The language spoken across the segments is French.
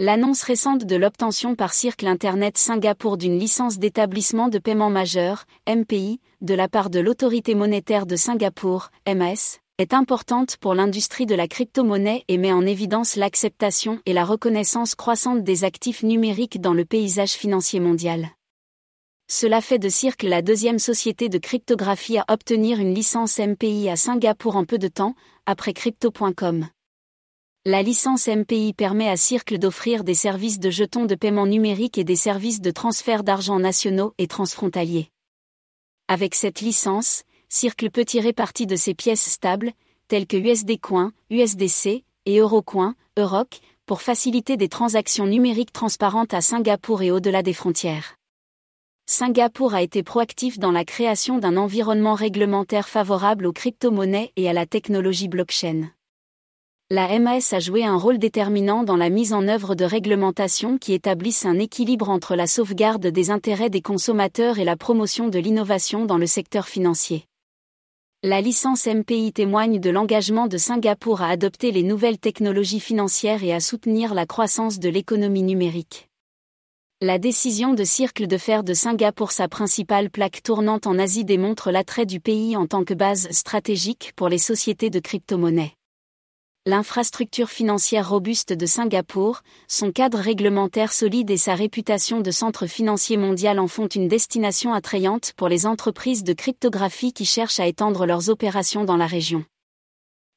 L'annonce récente de l'obtention par Circle Internet Singapour d'une licence d'établissement de paiement majeur, MPI, de la part de l'autorité monétaire de Singapour, MAS, est importante pour l'industrie de la crypto-monnaie et met en évidence l'acceptation et la reconnaissance croissante des actifs numériques dans le paysage financier mondial. Cela fait de Circle la deuxième société de cryptographie à obtenir une licence MPI à Singapour en peu de temps, après crypto.com. La licence MPI permet à Circle d'offrir des services de jetons de paiement numérique et des services de transfert d'argent nationaux et transfrontaliers. Avec cette licence, Circle peut tirer parti de ses pièces stables, telles que USD Coin, USDC et Eurocoin, Euroc, pour faciliter des transactions numériques transparentes à Singapour et au-delà des frontières. Singapour a été proactif dans la création d'un environnement réglementaire favorable aux crypto-monnaies et à la technologie blockchain la MAS a joué un rôle déterminant dans la mise en œuvre de réglementations qui établissent un équilibre entre la sauvegarde des intérêts des consommateurs et la promotion de l'innovation dans le secteur financier. La licence MPI témoigne de l'engagement de Singapour à adopter les nouvelles technologies financières et à soutenir la croissance de l'économie numérique. La décision de Circle de faire de Singapour sa principale plaque tournante en Asie démontre l'attrait du pays en tant que base stratégique pour les sociétés de crypto-monnaies l'infrastructure financière robuste de Singapour, son cadre réglementaire solide et sa réputation de centre financier mondial en font une destination attrayante pour les entreprises de cryptographie qui cherchent à étendre leurs opérations dans la région.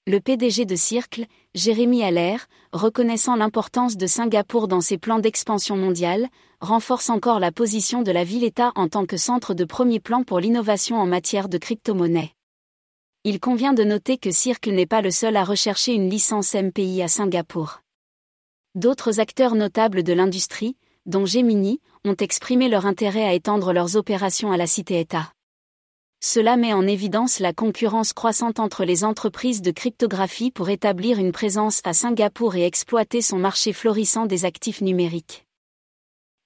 Le PDG de Circle, Jérémy Allaire, reconnaissant l'importance de Singapour dans ses plans d'expansion mondiale, renforce encore la position de la ville-État en tant que centre de premier plan pour l'innovation en matière de crypto-monnaie il convient de noter que Circle n'est pas le seul à rechercher une licence MPI à Singapour. D'autres acteurs notables de l'industrie, dont Gemini, ont exprimé leur intérêt à étendre leurs opérations à la cité-État. Cela met en évidence la concurrence croissante entre les entreprises de cryptographie pour établir une présence à Singapour et exploiter son marché florissant des actifs numériques.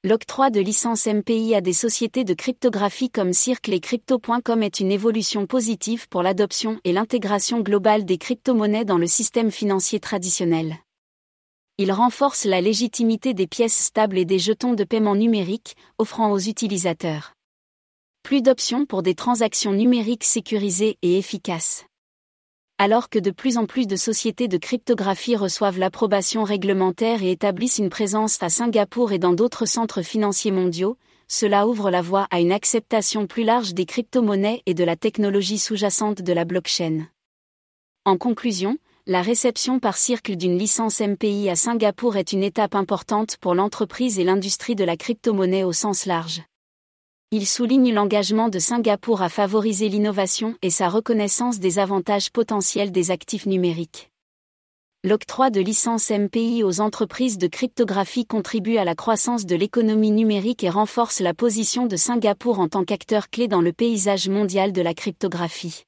L'octroi de licences MPI à des sociétés de cryptographie comme Circle et Crypto.com est une évolution positive pour l'adoption et l'intégration globale des crypto-monnaies dans le système financier traditionnel. Il renforce la légitimité des pièces stables et des jetons de paiement numériques, offrant aux utilisateurs plus d'options pour des transactions numériques sécurisées et efficaces alors que de plus en plus de sociétés de cryptographie reçoivent l'approbation réglementaire et établissent une présence à Singapour et dans d'autres centres financiers mondiaux, cela ouvre la voie à une acceptation plus large des crypto-monnaies et de la technologie sous-jacente de la blockchain. En conclusion, la réception par Circle d'une licence MPI à Singapour est une étape importante pour l'entreprise et l'industrie de la crypto-monnaie au sens large. Il souligne l'engagement de Singapour à favoriser l'innovation et sa reconnaissance des avantages potentiels des actifs numériques. L'octroi de licences MPI aux entreprises de cryptographie contribue à la croissance de l'économie numérique et renforce la position de Singapour en tant qu'acteur clé dans le paysage mondial de la cryptographie.